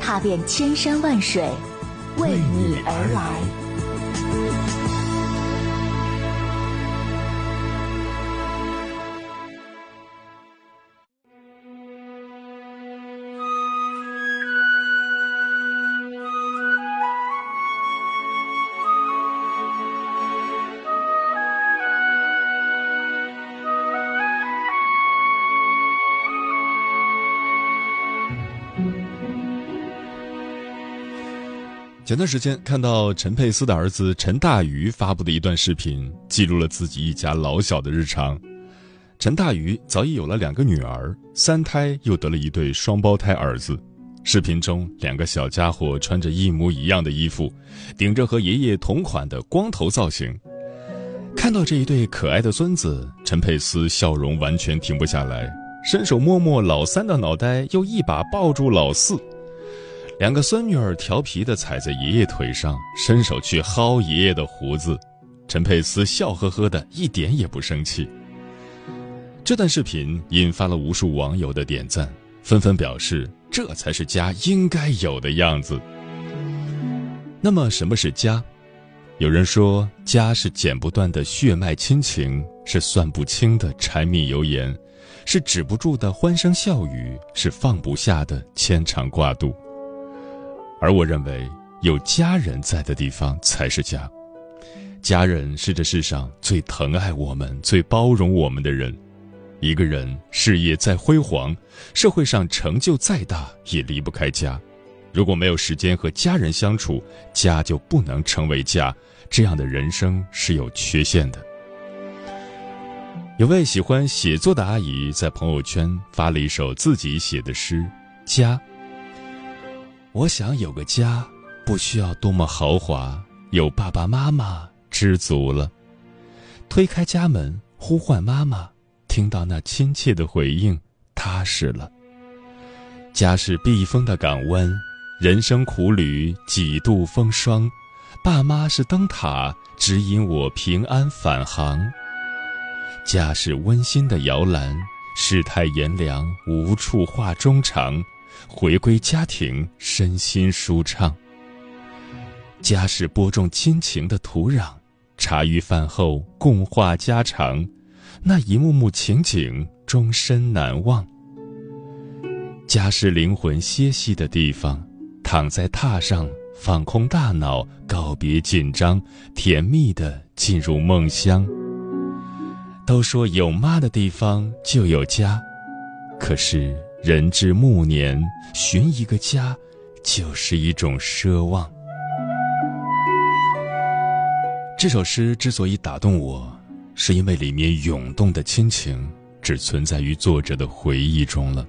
踏遍千山万水，为你而来。前段时间看到陈佩斯的儿子陈大愚发布的一段视频，记录了自己一家老小的日常。陈大愚早已有了两个女儿，三胎又得了一对双胞胎儿子。视频中，两个小家伙穿着一模一样的衣服，顶着和爷爷同款的光头造型。看到这一对可爱的孙子，陈佩斯笑容完全停不下来，伸手摸摸老三的脑袋，又一把抱住老四。两个孙女儿调皮地踩在爷爷腿上，伸手去薅爷爷的胡子。陈佩斯笑呵呵的，一点也不生气。这段视频引发了无数网友的点赞，纷纷表示这才是家应该有的样子。那么，什么是家？有人说，家是剪不断的血脉亲情，是算不清的柴米油盐，是止不住的欢声笑语，是放不下的牵肠挂肚。而我认为，有家人在的地方才是家。家人是这世上最疼爱我们、最包容我们的人。一个人事业再辉煌，社会上成就再大，也离不开家。如果没有时间和家人相处，家就不能成为家。这样的人生是有缺陷的。有位喜欢写作的阿姨在朋友圈发了一首自己写的诗《家》。我想有个家，不需要多么豪华，有爸爸妈妈知足了。推开家门，呼唤妈妈，听到那亲切的回应，踏实了。家是避风的港湾，人生苦旅几度风霜，爸妈是灯塔，指引我平安返航。家是温馨的摇篮，世态炎凉，无处话衷肠。回归家庭，身心舒畅。家是播种亲情的土壤，茶余饭后共话家常，那一幕幕情景终身难忘。家是灵魂歇息的地方，躺在榻上放空大脑，告别紧张，甜蜜的进入梦乡。都说有妈的地方就有家，可是人至暮年，寻一个家，就是一种奢望。这首诗之所以打动我，是因为里面涌动的亲情，只存在于作者的回忆中了。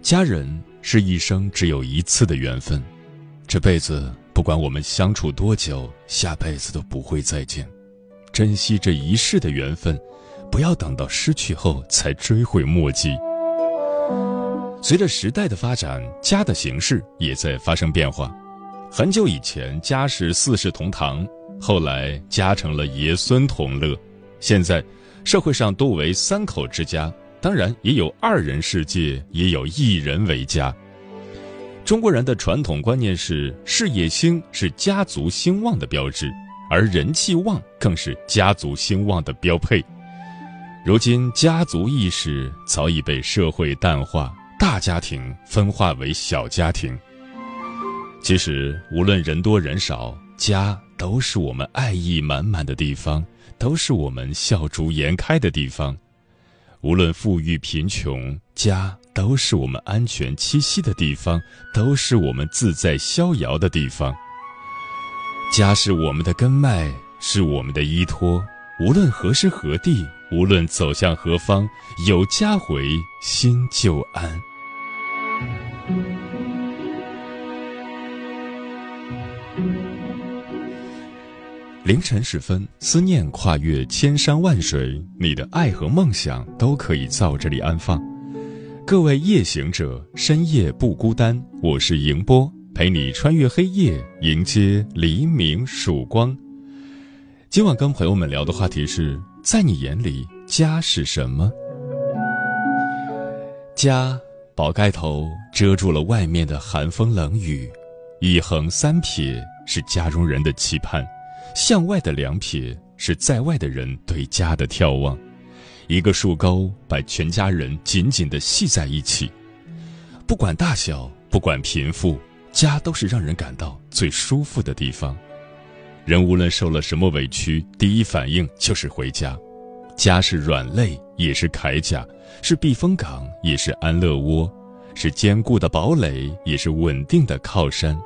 家人是一生只有一次的缘分，这辈子不管我们相处多久，下辈子都不会再见。珍惜这一世的缘分，不要等到失去后才追悔莫及。随着时代的发展，家的形式也在发生变化。很久以前，家是四世同堂，后来家成了爷孙同乐，现在社会上多为三口之家，当然也有二人世界，也有一人为家。中国人的传统观念是，事业兴是家族兴旺的标志。而人气旺更是家族兴旺的标配。如今，家族意识早已被社会淡化，大家庭分化为小家庭。其实，无论人多人少，家都是我们爱意满满的地方，都是我们笑逐颜开的地方。无论富裕贫穷，家都是我们安全栖息的地方，都是我们自在逍遥的地方。家是我们的根脉，是我们的依托。无论何时何地，无论走向何方，有家回心就安。凌晨时分，思念跨越千山万水，你的爱和梦想都可以在这里安放。各位夜行者，深夜不孤单，我是迎波，陪你穿越黑夜，迎接黎明曙光。今晚跟朋友们聊的话题是：在你眼里，家是什么？家，宝盖头遮住了外面的寒风冷雨，一横三撇是家中人的期盼。向外的两撇是在外的人对家的眺望，一个树钩把全家人紧紧地系在一起。不管大小，不管贫富，家都是让人感到最舒服的地方。人无论受了什么委屈，第一反应就是回家。家是软肋，也是铠甲；是避风港，也是安乐窝；是坚固的堡垒，也是稳定的靠山。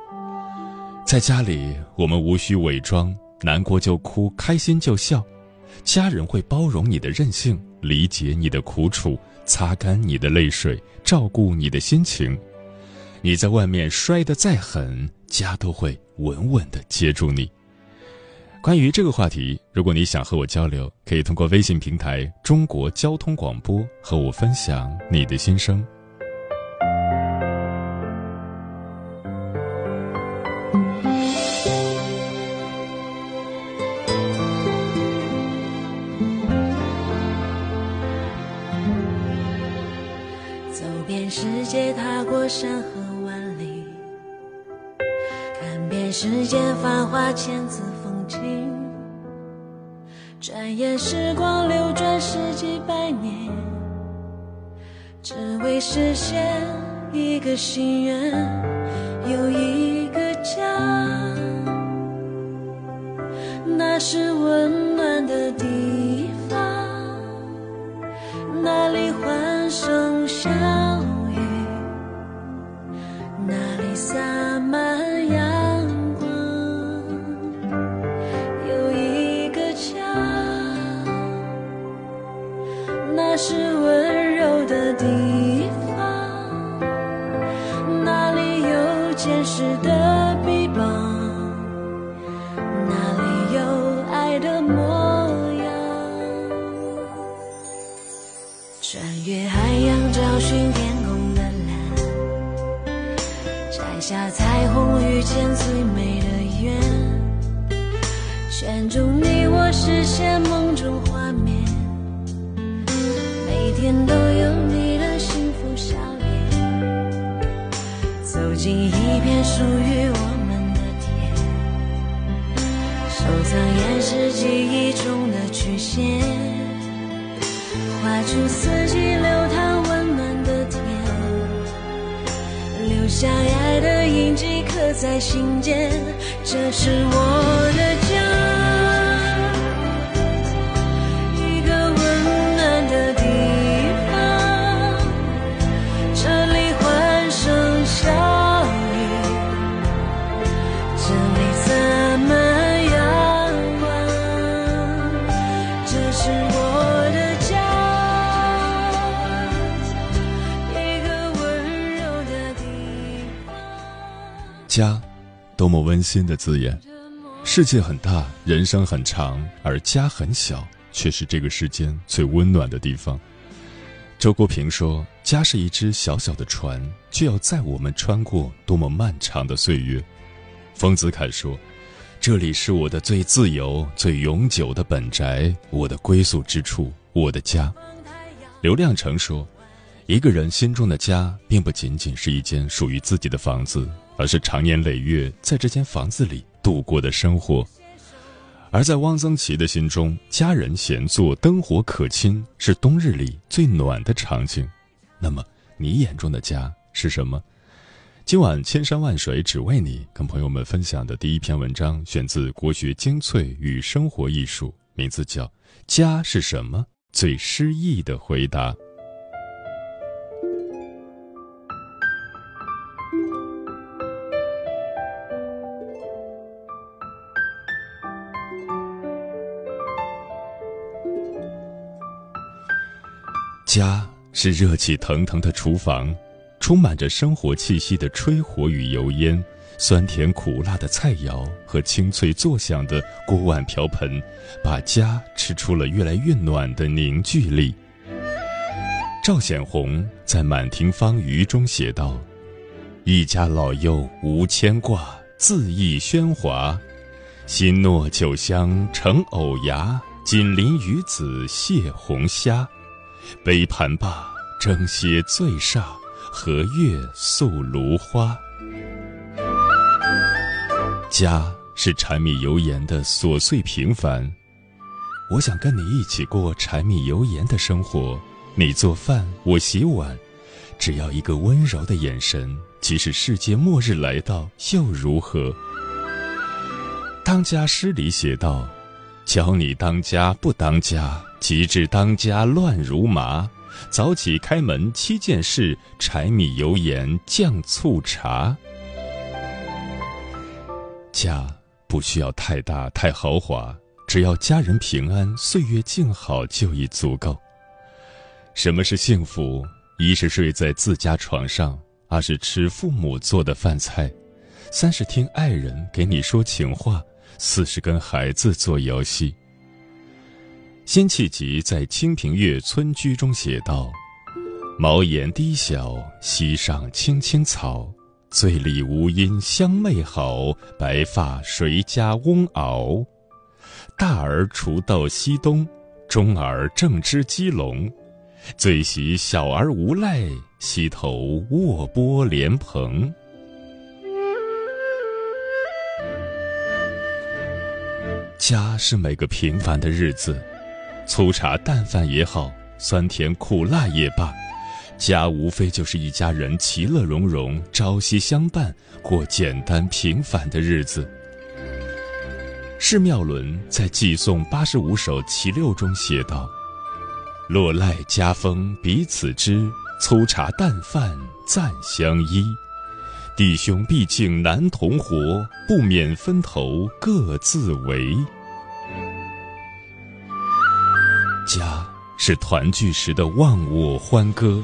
在家里，我们无需伪装。难过就哭，开心就笑，家人会包容你的任性，理解你的苦楚，擦干你的泪水，照顾你的心情。你在外面摔得再狠，家都会稳稳地接住你。关于这个话题，如果你想和我交流，可以通过微信平台“中国交通广播”和我分享你的心声。实现一个心愿，有一个家，那是温暖的地方，那里欢声笑。彩虹，遇见最美的缘，圈住你我，实现梦中画面。每天都有你的幸福笑脸，走进一片属于我们的天，收藏延时记忆中的曲线，画出四季流淌将爱的印记刻在心间，这是我的家，多么温馨的字眼！世界很大，人生很长，而家很小，却是这个世间最温暖的地方。周国平说：“家是一只小小的船，却要载我们穿过多么漫长的岁月。”丰子恺说：“这里是我的最自由、最永久的本宅，我的归宿之处，我的家。”刘亮程说：“一个人心中的家，并不仅仅是一间属于自己的房子。”而是长年累月在这间房子里度过的生活，而在汪曾祺的心中，家人闲坐，灯火可亲，是冬日里最暖的场景。那么，你眼中的家是什么？今晚千山万水只为你，跟朋友们分享的第一篇文章，选自国学精粹与生活艺术，名字叫《家是什么？最诗意的回答》。家是热气腾腾的厨房，充满着生活气息的炊火与油烟，酸甜苦辣的菜肴和清脆作响的锅碗瓢盆，把家吃出了越来越暖的凝聚力。赵显宏在《满庭芳余》中写道：“一家老幼无牵挂，恣意喧哗。”新糯酒香成藕芽，锦鳞鱼子蟹红虾。杯盘罢，蒸些醉煞，和月宿芦花。家是柴米油盐的琐碎平凡，我想跟你一起过柴米油盐的生活。你做饭，我洗碗，只要一个温柔的眼神，即使世界末日来到，又如何？当家诗里写道：“教你当家不当家，极致当家乱如麻。早起开门七件事，柴米油盐酱醋茶。”家不需要太大太豪华，只要家人平安，岁月静好就已足够。什么是幸福？一是睡在自家床上，二是吃父母做的饭菜，三是听爱人给你说情话。四是跟孩子做游戏。辛弃疾在《清平乐·村居》中写道：“茅檐低小，溪上青青草。醉里吴音相媚好，白发谁家翁媪？大儿锄豆溪东，中儿正织鸡笼。最喜小儿无赖，溪头卧剥莲蓬。”家是每个平凡的日子，粗茶淡饭也好，酸甜苦辣也罢，家无非就是一家人其乐融融、朝夕相伴，过简单平凡的日子。释妙伦在《寄送八十五首其六》中写道：“落赖家风彼此知，粗茶淡饭暂相依。弟兄毕竟难同活，不免分头各自为。”家是团聚时的忘我欢歌，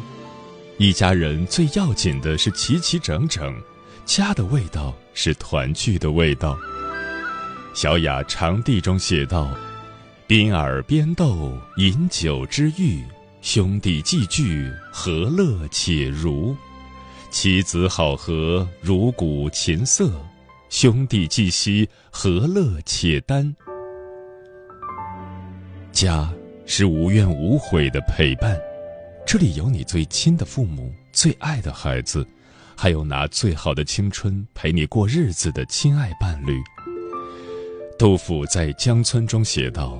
一家人最要紧的是齐齐整整，家的味道是团聚的味道。小雅长地中写道：“宾尔边斗，饮酒之欲；兄弟既聚，和乐且如。妻子好合，如鼓琴瑟；兄弟既息，和乐且单。”家。是无怨无悔的陪伴，这里有你最亲的父母、最爱的孩子，还有拿最好的青春陪你过日子的亲爱伴侣。杜甫在《江村》中写道：“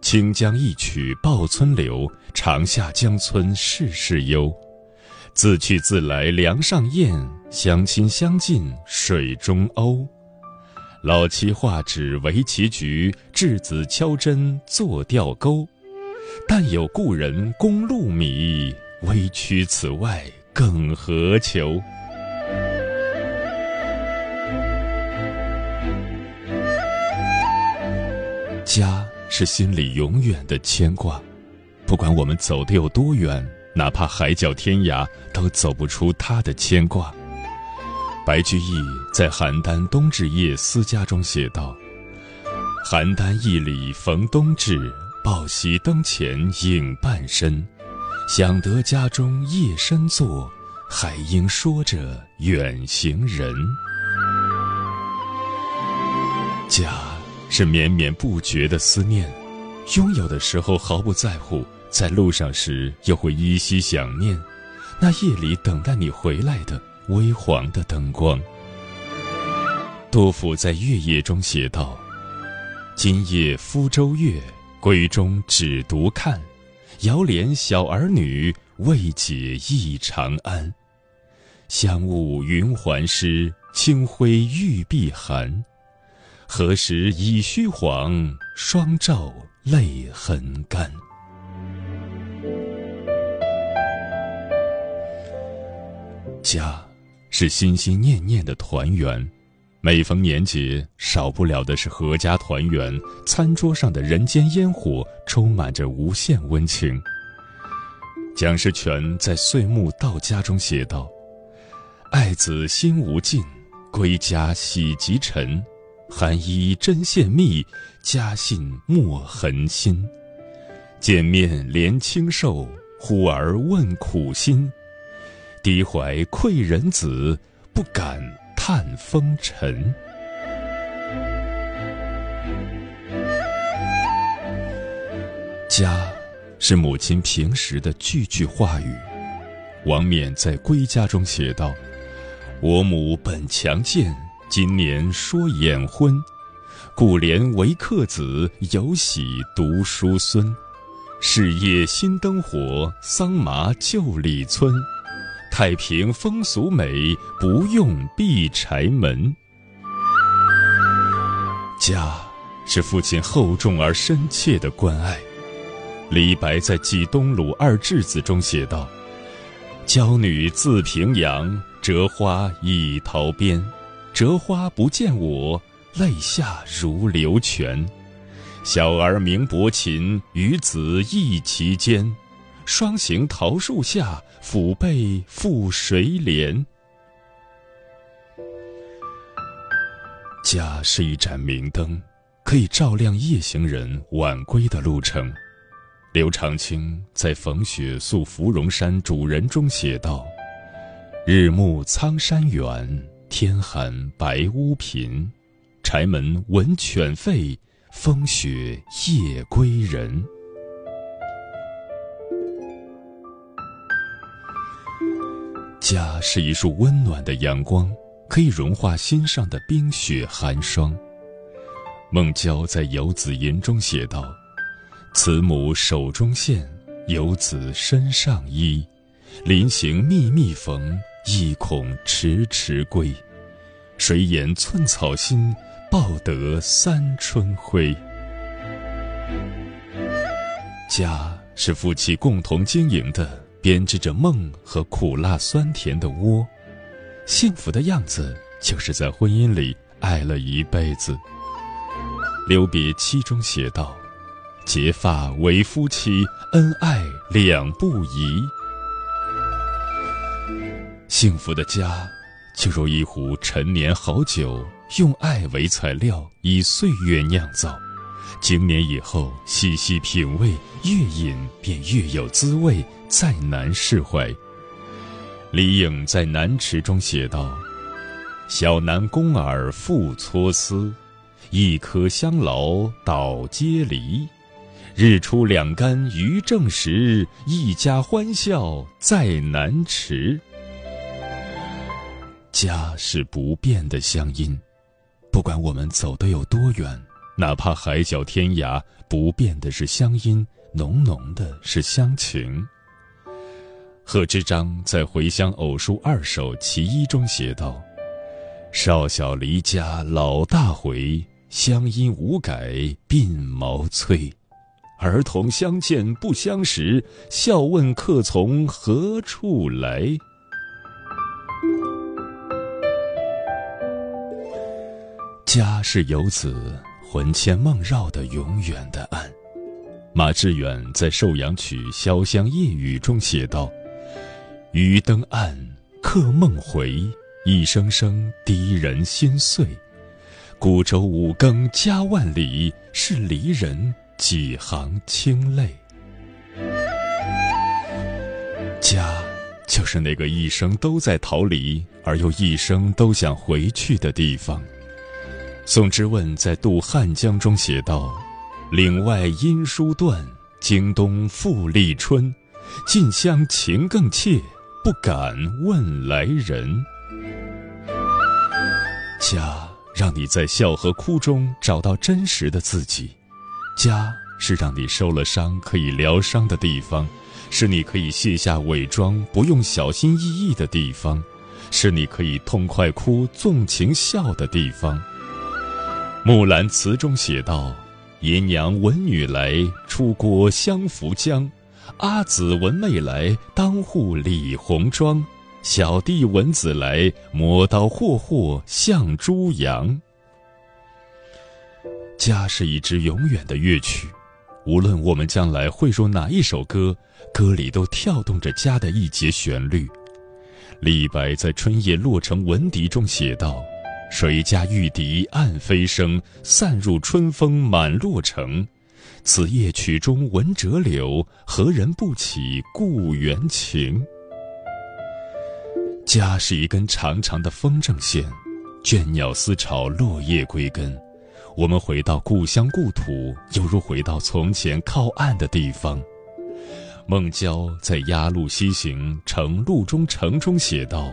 清江一曲报村流，长下江村事事幽。自去自来梁上燕，相亲相近水中鸥。老妻画纸为棋局，稚子敲针作钓钩。”但有故人供禄米，微躯此外更何求？家是心里永远的牵挂，不管我们走得有多远，哪怕海角天涯，都走不出他的牵挂。白居易在《邯郸冬至夜思家》中写道：“邯郸驿里逢冬至。”报喜灯前影半身，想得家中夜深坐，还应说着远行人。家是绵绵不绝的思念，拥有的时候毫不在乎，在路上时又会依稀想念，那夜里等待你回来的微黄的灯光。杜甫在《月夜》中写道：“今夜鄜州月。”闺中只独看，遥怜小儿女，未解忆长安。香雾云鬟湿，清辉玉臂寒。何时已虚黄，双照泪痕干。家，是心心念念的团圆。每逢年节，少不了的是阖家团圆，餐桌上的人间烟火充满着无限温情。蒋士铨在《岁暮到家》中写道：“爱子心无尽，归家喜极沉。寒衣针线密，家信莫痕心。见面怜清瘦，忽而问苦心。低怀愧人子，不敢叹风尘。家，是母亲平时的句句话语。王冕在《归家》中写道：“我母本强健，今年说眼昏，故怜为客子，有喜读书孙。事业新灯火，桑麻旧里村。太平风俗美，不用闭柴门。”家，是父亲厚重而深切的关爱。李白在《寄东鲁二稚子》中写道：“娇女自平阳，折花倚桃边。折花不见我，泪下如流泉。小儿名伯禽，与子忆其间。双行桃树下，抚背复谁怜？”家是一盏明灯，可以照亮夜行人晚归的路程。刘长卿在《逢雪宿芙蓉山主人》中写道：“日暮苍山远，天寒白屋贫。柴门闻犬吠，风雪夜归人。”家是一束温暖的阳光，可以融化心上的冰雪寒霜。孟郊在《游子吟》中写道。慈母手中线，游子身上衣。临行密密缝，意恐迟迟归。谁言寸草心，报得三春晖。家是夫妻共同经营的，编织着梦和苦辣酸甜的窝。幸福的样子，就是在婚姻里爱了一辈子。留别期中写道。结发为夫妻，恩爱两不疑。幸福的家，就如一壶陈年好酒，用爱为材料，以岁月酿造。经年以后，细细品味，越饮便越有滋味，再难释怀。李颖在《南池》中写道：“小南宫尔复搓丝，一颗香劳倒接离。”日出两竿鱼正时，一家欢笑在南池。家是不变的乡音，不管我们走得有多远，哪怕海角天涯，不变的是乡音，浓浓的是乡情。贺知章在《回乡偶书二首·其一》中写道：“少小离家老大回，乡音无改鬓毛衰。”儿童相见不相识，笑问客从何处来。家是游子魂牵梦绕的永远的岸。马致远在《寿阳曲·潇湘夜雨》中写道：“渔灯暗，客梦回，一声声滴人心碎。孤舟五更家万里，是离人。”几行清泪，家就是那个一生都在逃离，而又一生都想回去的地方。宋之问在《渡汉江》中写道：“岭外音书断，京东复历春。近乡情更怯，不敢问来人。”家让你在笑和哭中找到真实的自己。家是让你受了伤可以疗伤的地方，是你可以卸下伪装不用小心翼翼的地方，是你可以痛快哭纵情笑的地方。《木兰辞》中写道：“姨娘闻女来，出郭相扶将；阿姊闻妹来，当户理红妆；小弟闻姊来，磨刀霍霍向猪羊。”家是一支永远的乐曲，无论我们将来汇入哪一首歌，歌里都跳动着家的一节旋律。李白在《春夜洛城闻笛》中写道：“谁家玉笛暗飞声，散入春风满洛城。此夜曲中闻折柳，何人不起故园情？”家是一根长长的风筝线，倦鸟思巢，落叶归根。我们回到故乡故土，犹如回到从前靠岸的地方。孟郊在《鸭绿西行程路中程》中写道：“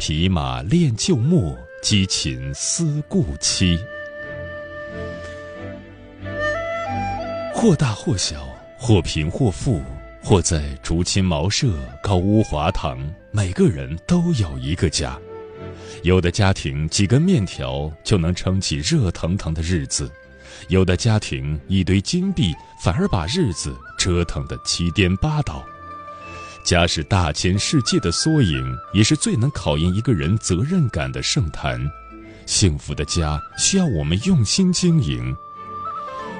匹马恋旧陌，击琴思故期。”或大或小，或贫或富，或在竹青茅舍、高屋华堂，每个人都有一个家。有的家庭几根面条就能撑起热腾腾的日子。有的家庭一堆金币，反而把日子折腾得七颠八倒。家是大千世界的缩影，也是最能考验一个人责任感的圣坛。幸福的家需要我们用心经营。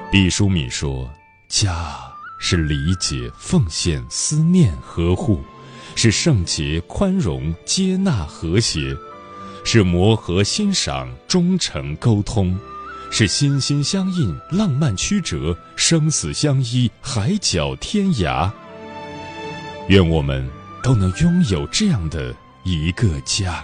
毕淑敏说：“家是理解、奉献、思念、呵护，是圣洁、宽容、接纳、和谐，是磨合、欣赏、忠诚、沟通。”是心心相印，浪漫曲折；生死相依，海角天涯。愿我们都能拥有这样的一个家。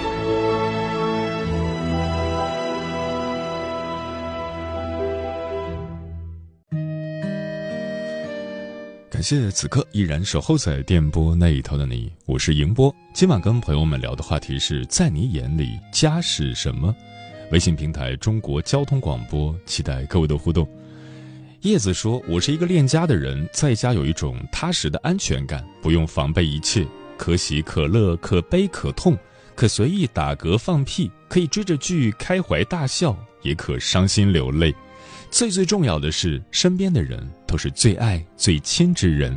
感谢此刻依然守候在电波那一头的你，我是迎波。今晚跟朋友们聊的话题是在你眼里家是什么？微信平台中国交通广播，期待各位的互动。叶子说：“我是一个恋家的人，在家有一种踏实的安全感，不用防备一切，可喜可乐，可悲可痛，可随意打嗝放屁，可以追着剧开怀大笑，也可伤心流泪。最最重要的是，身边的人都是最爱最亲之人。”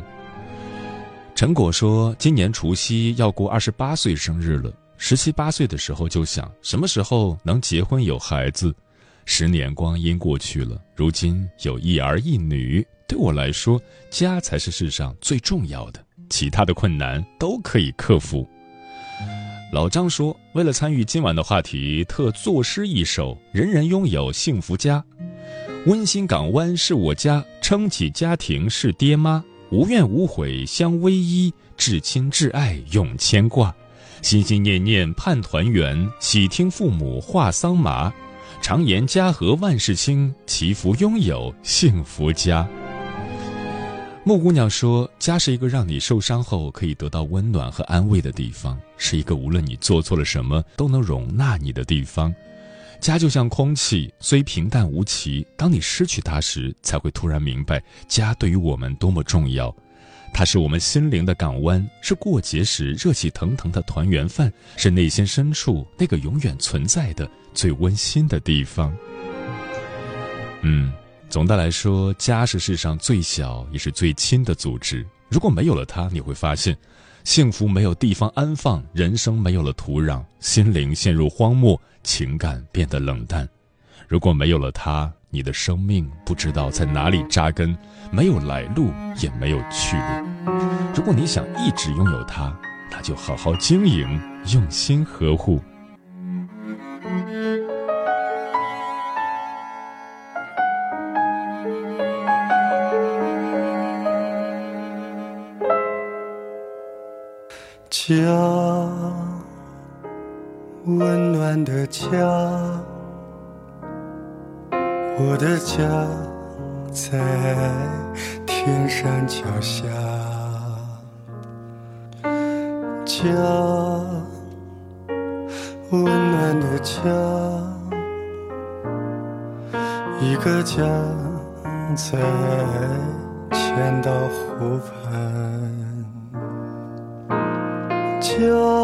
陈果说：“今年除夕要过二十八岁生日了，十七八岁的时候就想什么时候能结婚有孩子。”十年光阴过去了，如今有一儿一女，对我来说，家才是世上最重要的，其他的困难都可以克服。老张说：“为了参与今晚的话题，特作诗一首：人人拥有幸福家，温馨港湾是我家，撑起家庭是爹妈，无怨无悔相偎依，至亲至爱永牵挂，心心念念盼团圆，喜听父母话桑麻。”常言家和万事兴，祈福拥有幸福家。木姑娘说：“家是一个让你受伤后可以得到温暖和安慰的地方，是一个无论你做错了什么都能容纳你的地方。家就像空气，虽平淡无奇，当你失去它时，才会突然明白家对于我们多么重要。”它是我们心灵的港湾，是过节时热气腾腾的团圆饭，是内心深处那个永远存在的最温馨的地方。嗯，总的来说，家是世上最小也是最亲的组织。如果没有了它，你会发现，幸福没有地方安放，人生没有了土壤，心灵陷入荒漠，情感变得冷淡。如果没有了它，你的生命不知道在哪里扎根，没有来路，也没有去路。如果你想一直拥有它，那就好好经营，用心呵护。家，的家。我的家在天山脚下，家温暖的家，一个家在千岛湖畔，家。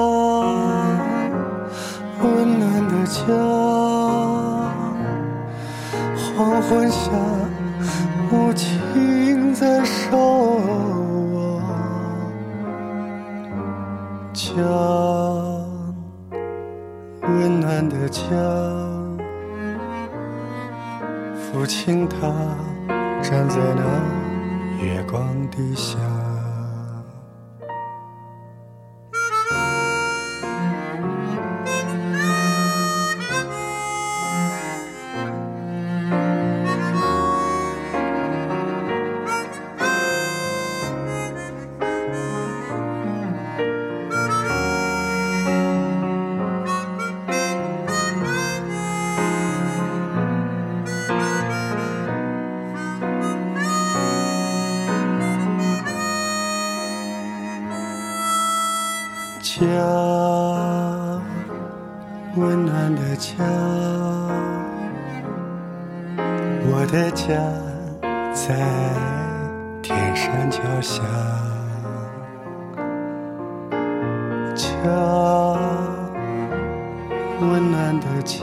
家，温暖的家，父亲他站在那月光底下。的家，我的家在天山脚下。家，温暖的家，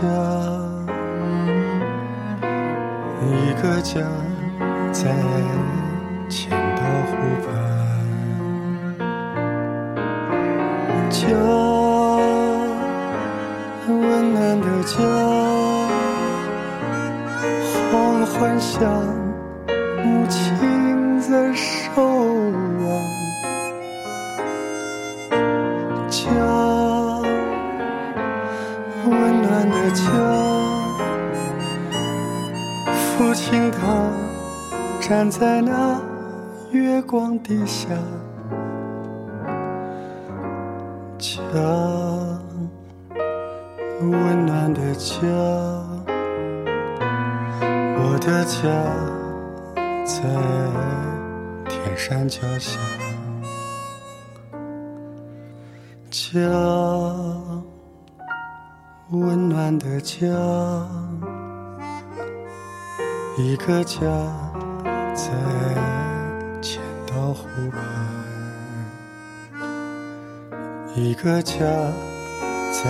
一个家在千岛湖畔。家，家，黄昏下，母亲在守望。家，温暖的家，父亲他站在那月光底下。家，温暖的家，我的家在天山脚下。家，温暖的家，一个家在千岛湖畔。一个家在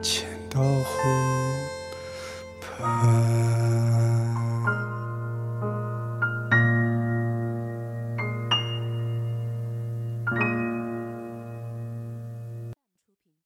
千岛湖。